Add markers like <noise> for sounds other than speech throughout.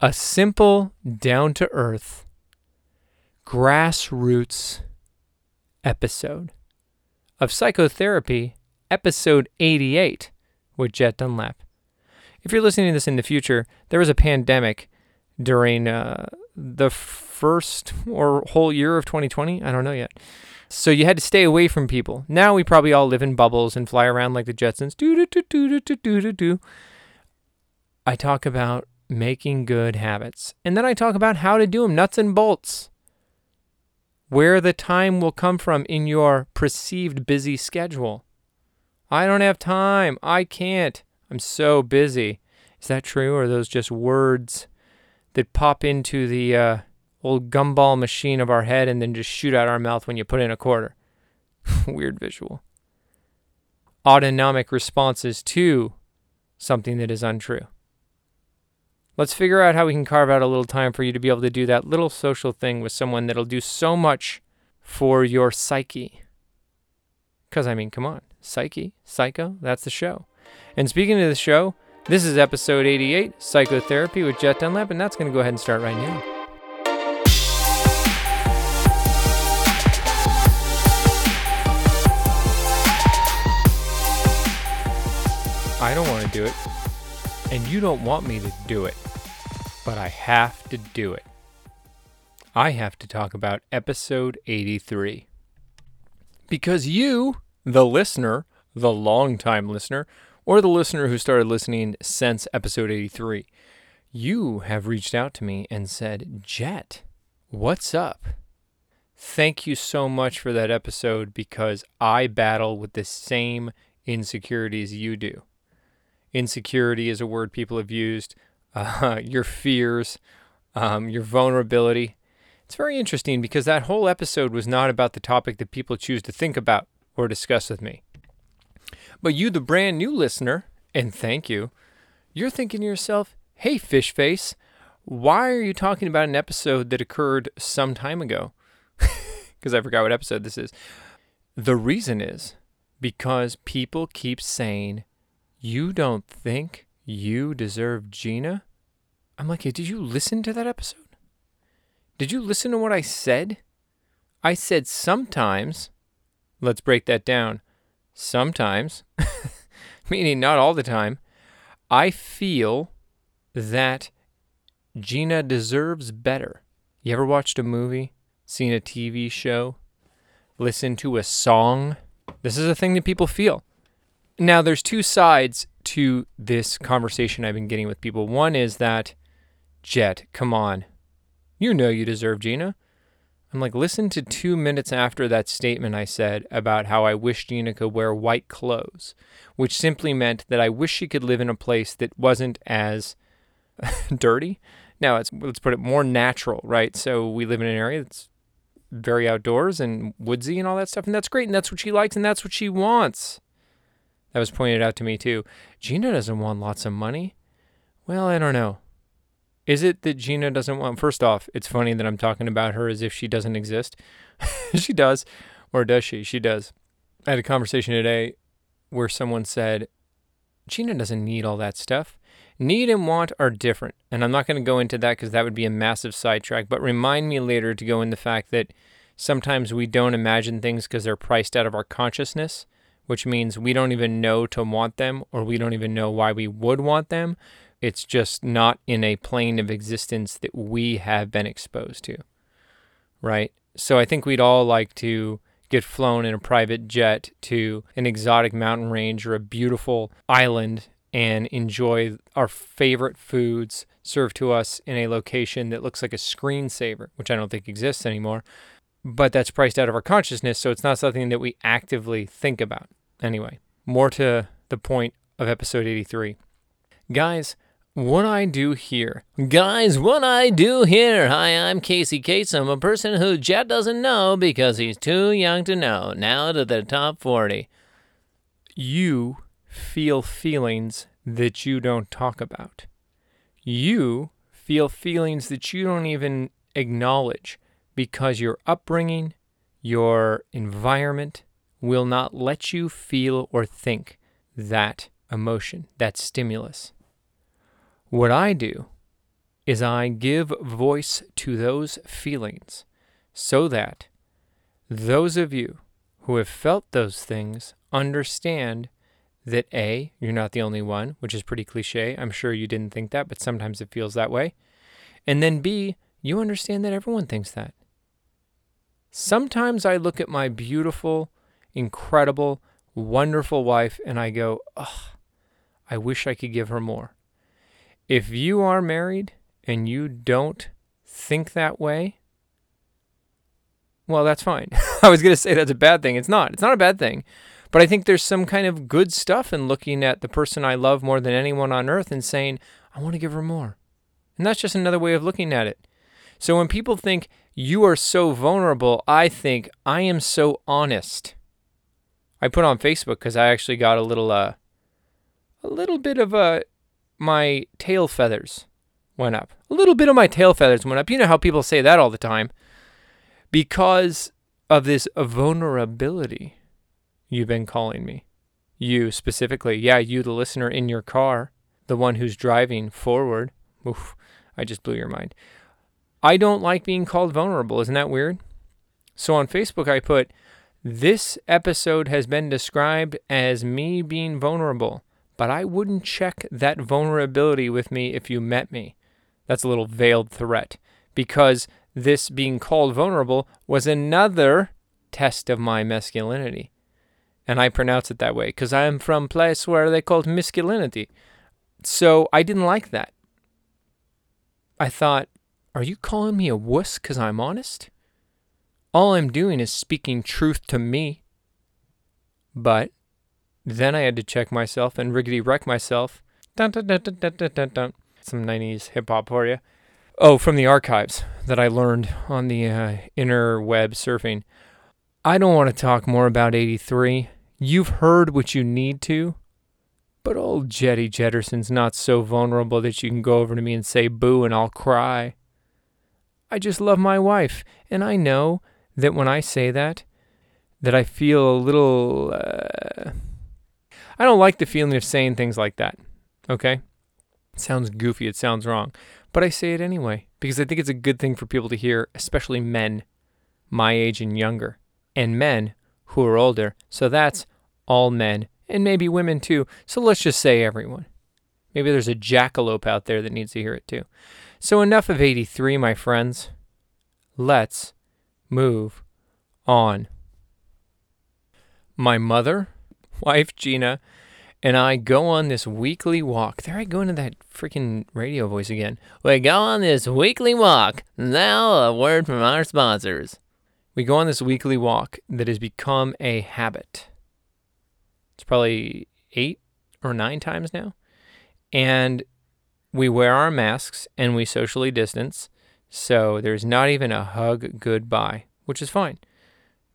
a simple, down to earth, grassroots episode of psychotherapy, episode 88 with Jet Dunlap. If you're listening to this in the future, there was a pandemic during uh, the first or whole year of 2020. I don't know yet. So you had to stay away from people. Now we probably all live in bubbles and fly around like the Jetsons. Do do do do do do do do. I talk about making good habits, and then I talk about how to do them, nuts and bolts. Where the time will come from in your perceived busy schedule. I don't have time. I can't. I'm so busy. Is that true, or are those just words that pop into the uh, old gumball machine of our head and then just shoot out our mouth when you put in a quarter. <laughs> Weird visual. Autonomic responses to something that is untrue. Let's figure out how we can carve out a little time for you to be able to do that little social thing with someone that'll do so much for your psyche. Because, I mean, come on, psyche, psycho, that's the show. And speaking of the show, this is episode 88, Psychotherapy with Jet Dunlap, and that's going to go ahead and start right now. I don't want to do it, and you don't want me to do it, but I have to do it. I have to talk about episode 83. Because you, the listener, the long-time listener, or the listener who started listening since episode 83, you have reached out to me and said, Jet, what's up? Thank you so much for that episode because I battle with the same insecurities you do. Insecurity is a word people have used, uh, <laughs> your fears, um, your vulnerability. It's very interesting because that whole episode was not about the topic that people choose to think about or discuss with me. But you, the brand new listener, and thank you, you're thinking to yourself, hey, fish face, why are you talking about an episode that occurred some time ago? <laughs> Because I forgot what episode this is. The reason is because people keep saying you don't think you deserve Gina? I'm like, hey, did you listen to that episode? Did you listen to what I said? I said sometimes, let's break that down. Sometimes, <laughs> meaning not all the time, I feel that Gina deserves better. You ever watched a movie, seen a TV show, listened to a song? This is a thing that people feel. Now, there's two sides to this conversation I've been getting with people. One is that, Jet, come on. You know you deserve Gina. I'm like, listen to two minutes after that statement I said about how I wish Gina could wear white clothes, which simply meant that I wish she could live in a place that wasn't as <laughs> dirty. Now, it's, let's put it more natural, right? So we live in an area that's very outdoors and woodsy and all that stuff, and that's great, and that's what she likes, and that's what she wants. That was pointed out to me too. Gina doesn't want lots of money. Well, I don't know. Is it that Gina doesn't want? First off, it's funny that I'm talking about her as if she doesn't exist. <laughs> she does. Or does she? She does. I had a conversation today where someone said, Gina doesn't need all that stuff. Need and want are different. And I'm not going to go into that because that would be a massive sidetrack. But remind me later to go in the fact that sometimes we don't imagine things because they're priced out of our consciousness which means we don't even know to want them or we don't even know why we would want them. It's just not in a plane of existence that we have been exposed to. Right? So I think we'd all like to get flown in a private jet to an exotic mountain range or a beautiful island and enjoy our favorite foods served to us in a location that looks like a screensaver, which I don't think exists anymore. But that's priced out of our consciousness, so it's not something that we actively think about. Anyway, more to the point of episode 83. Guys, what I do here. Guys, what I do here. Hi, I'm Casey. I'm a person who Jet doesn't know because he's too young to know. Now to the top 40. You feel feelings that you don't talk about. You feel feelings that you don't even acknowledge because your upbringing, your environment, will not let you feel or think that emotion, that stimulus. What I do is I give voice to those feelings so that those of you who have felt those things understand that A, you're not the only one, which is pretty cliche. I'm sure you didn't think that, but sometimes it feels that way. And then B, you understand that everyone thinks that. Sometimes I look at my beautiful, incredible, wonderful wife and I go, ugh, I wish I could give her more. If you are married and you don't think that way, well, that's fine. <laughs> I was going to say that's a bad thing. It's not. It's not a bad thing. But I think there's some kind of good stuff in looking at the person I love more than anyone on earth and saying, I want to give her more. And that's just another way of looking at it. So when people think you are so vulnerable, I think I am so honest. I put on Facebook because I actually got a little, uh, a little bit of uh, my tail feathers went up. A little bit of my tail feathers went up. You know how people say that all the time. Because of this vulnerability you've been calling me. You specifically. Yeah, you, the listener in your car, the one who's driving forward. Oof, I just blew your mind. I don't like being called vulnerable. Isn't that weird? So on Facebook, I put, This episode has been described as me being vulnerable, but I wouldn't check that vulnerability with me if you met me. That's a little veiled threat because this being called vulnerable was another test of my masculinity and I pronounce it that way because I'm from place where they called masculinity. So I didn't like that. I thought, are you calling me a wuss because I'm honest? All I'm doing is speaking truth to me. But then I had to check myself and riggedy wreck myself. Dun, dun, dun. Some 90s hip hop for you. Oh, from the archives that I learned on the uh, interweb surfing. I don't want to talk more about 83. You've heard what you need to. But old Jetty Jetterson's not so vulnerable that you can go over to me and say boo and I'll cry. I just love my wife, and I know that when I say that, that I feel a little. Uh, I don't like the feeling of saying things like that. Okay? It sounds goofy, it sounds wrong. But I say it anyway because I think it's a good thing for people to hear, especially men my age and younger and men who are older. So that's all men and maybe women too. So let's just say everyone. Maybe there's a jackalope out there that needs to hear it too. So enough of 83, my friends. Let's move on. My mother, <laughs> wife Gina, and I go on this weekly walk. There I go into that freaking radio voice again. We go on this weekly walk. Now, a word from our sponsors. We go on this weekly walk that has become a habit. It's probably eight or nine times now. And we wear our masks and we socially distance. So there's not even a hug goodbye, which is fine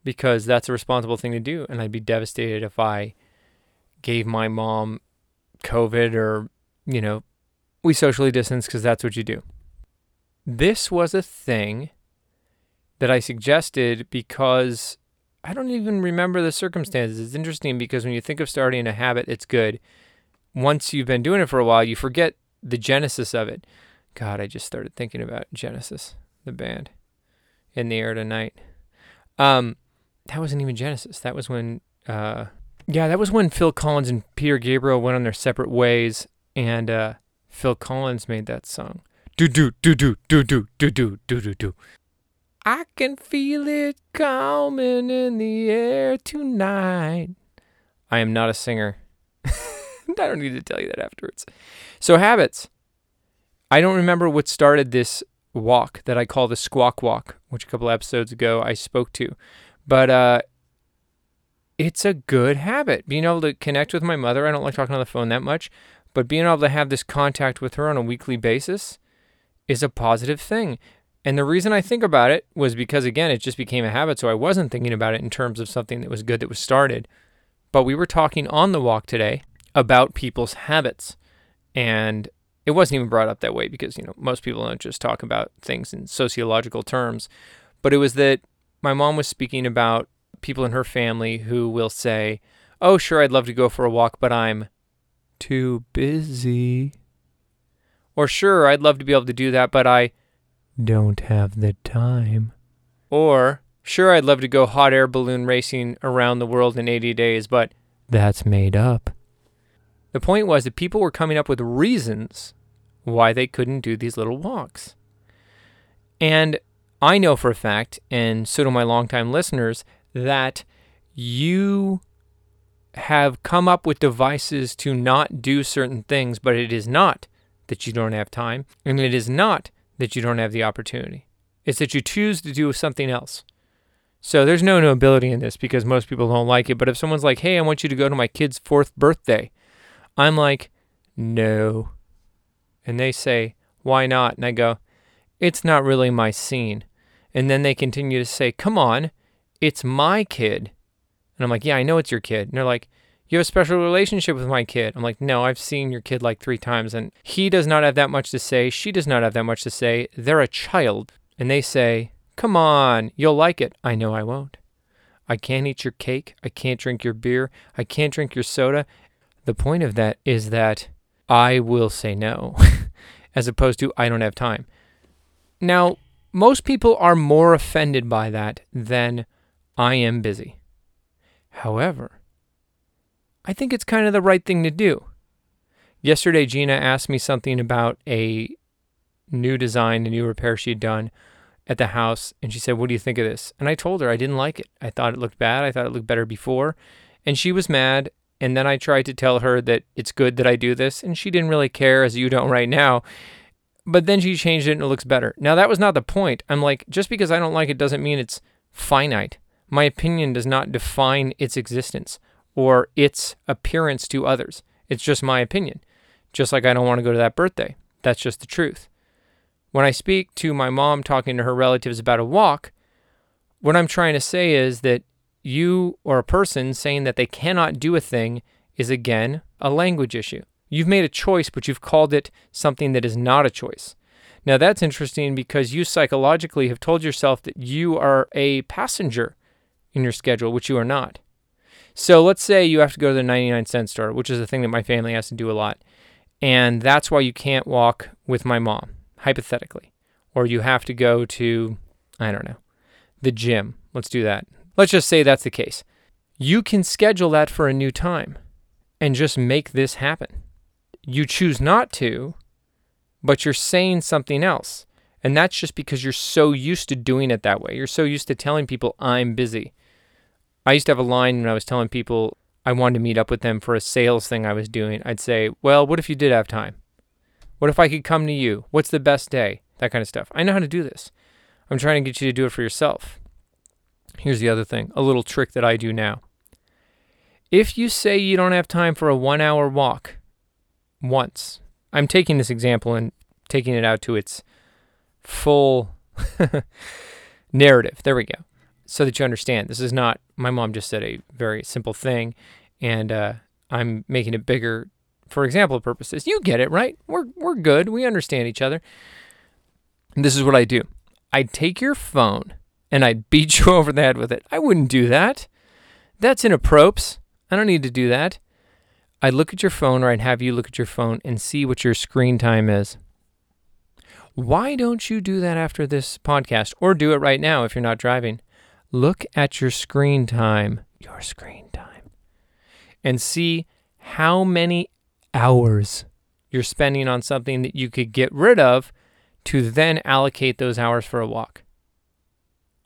because that's a responsible thing to do. And I'd be devastated if I gave my mom COVID or, you know, we socially distance because that's what you do. This was a thing that I suggested because I don't even remember the circumstances. It's interesting because when you think of starting a habit, it's good. Once you've been doing it for a while, you forget the genesis of it. God, I just started thinking about Genesis, the band, in the air tonight. Um, that wasn't even Genesis. That was when, uh, yeah, that was when Phil Collins and Peter Gabriel went on their separate ways, and uh, Phil Collins made that song. Do do do do do do do do do do do. I can feel it coming in the air tonight. I am not a singer. <laughs> I don't need to tell you that afterwards. So, habits. I don't remember what started this walk that I call the squawk walk, which a couple episodes ago I spoke to. But uh, it's a good habit. Being able to connect with my mother. I don't like talking on the phone that much, but being able to have this contact with her on a weekly basis is a positive thing. And the reason I think about it was because, again, it just became a habit. So I wasn't thinking about it in terms of something that was good that was started. But we were talking on the walk today about people's habits. And it wasn't even brought up that way because, you know, most people don't just talk about things in sociological terms. But it was that my mom was speaking about people in her family who will say, Oh, sure, I'd love to go for a walk, but I'm too busy. Or sure, I'd love to be able to do that, but I don't have the time. Or sure, I'd love to go hot air balloon racing around the world in 80 days, but that's made up. The point was that people were coming up with reasons why they couldn't do these little walks. And I know for a fact, and so do my longtime listeners, that you have come up with devices to not do certain things, but it is not that you don't have time, and it is not that you don't have the opportunity. It's that you choose to do something else. So there's no nobility in this because most people don't like it. But if someone's like, hey, I want you to go to my kid's fourth birthday, I'm like, no. And they say, why not? And I go, it's not really my scene. And then they continue to say, come on, it's my kid. And I'm like, yeah, I know it's your kid. And they're like, you have a special relationship with my kid. I'm like, no, I've seen your kid like three times, and he does not have that much to say. She does not have that much to say. They're a child. And they say, come on, you'll like it. I know I won't. I can't eat your cake. I can't drink your beer. I can't drink your soda. The point of that is that I will say no, <laughs> as opposed to I don't have time. Now, most people are more offended by that than I am busy. However, I think it's kind of the right thing to do. Yesterday, Gina asked me something about a new design, a new repair she had done at the house, and she said, What do you think of this? And I told her I didn't like it. I thought it looked bad. I thought it looked better before. And she was mad. And then I tried to tell her that it's good that I do this, and she didn't really care, as you don't right now. But then she changed it and it looks better. Now, that was not the point. I'm like, just because I don't like it doesn't mean it's finite. My opinion does not define its existence or its appearance to others. It's just my opinion. Just like I don't want to go to that birthday. That's just the truth. When I speak to my mom talking to her relatives about a walk, what I'm trying to say is that you or a person saying that they cannot do a thing is again a language issue. You've made a choice, but you've called it something that is not a choice. Now, that's interesting because you psychologically have told yourself that you are a passenger in your schedule, which you are not. So let's say you have to go to the 99 cent store, which is a thing that my family has to do a lot. And that's why you can't walk with my mom, hypothetically. Or you have to go to, I don't know, the gym. Let's do that. Let's just say that's the case. You can schedule that for a new time and just make this happen. You choose not to, but you're saying something else. And that's just because you're so used to doing it that way. You're so used to telling people, I'm busy. I used to have a line when I was telling people I wanted to meet up with them for a sales thing I was doing. I'd say, Well, what if you did have time? What if I could come to you? What's the best day? That kind of stuff. I know how to do this. I'm trying to get you to do it for yourself. Here's the other thing a little trick that I do now. If you say you don't have time for a one hour walk once, I'm taking this example and taking it out to its full <laughs> narrative. There we go so that you understand, this is not, my mom just said a very simple thing, and uh, I'm making it bigger for example purposes. You get it, right? We're, we're good. We understand each other. And this is what I do I'd take your phone and I'd beat <laughs> you over the head with it. I wouldn't do that. That's inappropriate. I don't need to do that. I'd look at your phone or I'd have you look at your phone and see what your screen time is. Why don't you do that after this podcast or do it right now if you're not driving? look at your screen time, your screen time, and see how many hours you're spending on something that you could get rid of to then allocate those hours for a walk.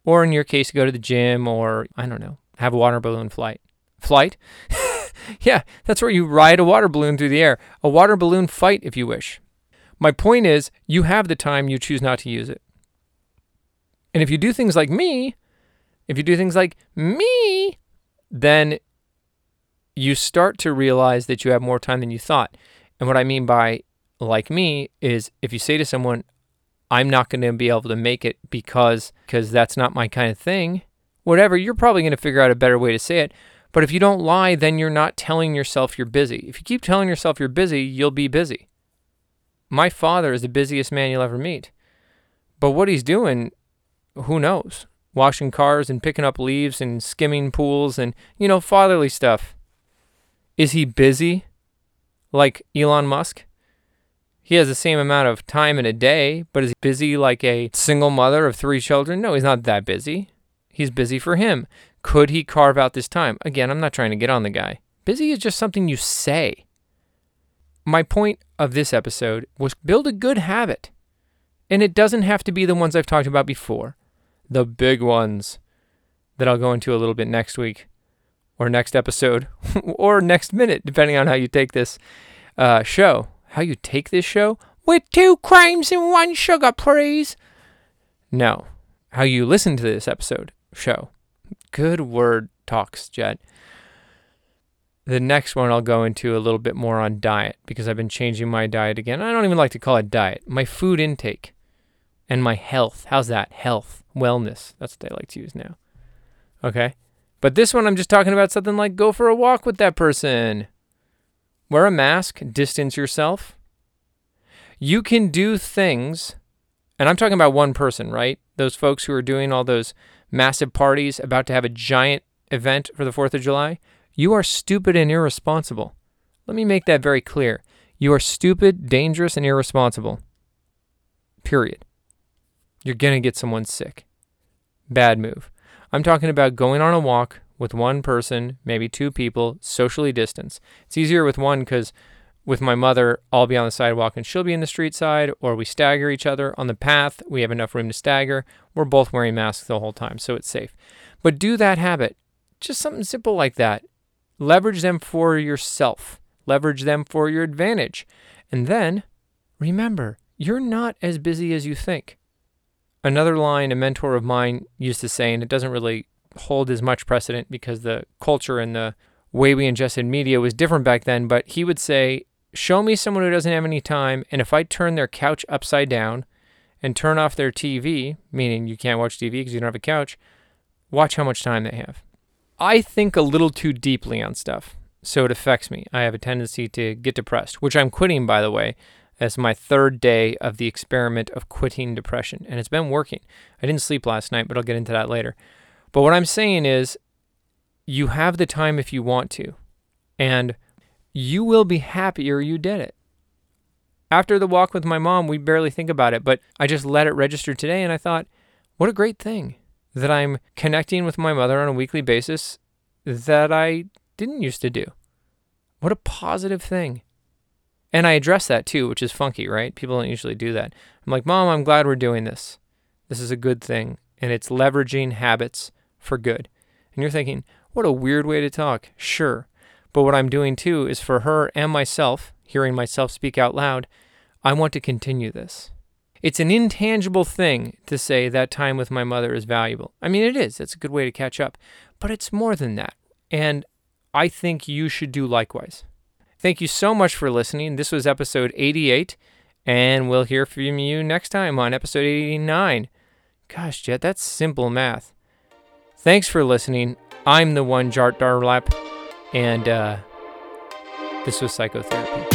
Or in your case, go to the gym or, I don't know, have a water balloon flight. Flight? <laughs> yeah, that's where you ride a water balloon through the air. A water balloon fight, if you wish. My point is, you have the time, you choose not to use it. And if you do things like me, if you do things like me, then you start to realize that you have more time than you thought. And what I mean by like me is if you say to someone, I'm not going to be able to make it because because that's not my kind of thing, whatever, you're probably going to figure out a better way to say it. But if you don't lie, then you're not telling yourself you're busy. If you keep telling yourself you're busy, you'll be busy. My father is the busiest man you'll ever meet. But what he's doing, who knows? washing cars and picking up leaves and skimming pools and, you know, fatherly stuff. Is he busy like Elon Musk? He has the same amount of time in a day, but is busy like a single mother of three children? No, he's not that busy. He's busy for him. Could he carve out this time? Again, I'm not trying to get on the guy. Busy is just something you say. My point of this episode was build a good habit. And it doesn't have to be the ones I've talked about before, the big ones that I'll go into a little bit next week or next episode <laughs> or next minute, depending on how you take this uh, show. How you take this show? With two creams and one sugar, please. No. How you listen to this episode, show. Good word talks, Jet. The next one I'll go into a little bit more on diet because I've been changing my diet again. I don't even like to call it diet. My food intake and my health. How's that? Health, wellness. That's what I like to use now. Okay. But this one, I'm just talking about something like go for a walk with that person, wear a mask, distance yourself. You can do things, and I'm talking about one person, right? Those folks who are doing all those massive parties, about to have a giant event for the 4th of July. You are stupid and irresponsible. Let me make that very clear. You are stupid, dangerous, and irresponsible. Period. You're going to get someone sick. Bad move. I'm talking about going on a walk with one person, maybe two people, socially distanced. It's easier with one because with my mother, I'll be on the sidewalk and she'll be in the street side, or we stagger each other on the path. We have enough room to stagger. We're both wearing masks the whole time, so it's safe. But do that habit. Just something simple like that. Leverage them for yourself, leverage them for your advantage. And then remember, you're not as busy as you think. Another line a mentor of mine used to say, and it doesn't really hold as much precedent because the culture and the way we ingested media was different back then, but he would say, Show me someone who doesn't have any time, and if I turn their couch upside down and turn off their TV, meaning you can't watch TV because you don't have a couch, watch how much time they have. I think a little too deeply on stuff, so it affects me. I have a tendency to get depressed, which I'm quitting, by the way, as my third day of the experiment of quitting depression, and it's been working. I didn't sleep last night, but I'll get into that later. But what I'm saying is, you have the time if you want to, and you will be happier you did it. After the walk with my mom, we barely think about it, but I just let it register today, and I thought, what a great thing that I'm connecting with my mother on a weekly basis that I didn't used to do. What a positive thing. And I address that too, which is funky, right? People don't usually do that. I'm like, Mom, I'm glad we're doing this. This is a good thing. And it's leveraging habits for good. And you're thinking, what a weird way to talk. Sure. But what I'm doing too is for her and myself, hearing myself speak out loud, I want to continue this. It's an intangible thing to say that time with my mother is valuable. I mean, it is. It's a good way to catch up. But it's more than that. And I think you should do likewise. Thank you so much for listening. This was episode 88, and we'll hear from you next time on episode 89. Gosh, Jet, that's simple math. Thanks for listening. I'm the one Jart Darlap, and uh, this was psychotherapy.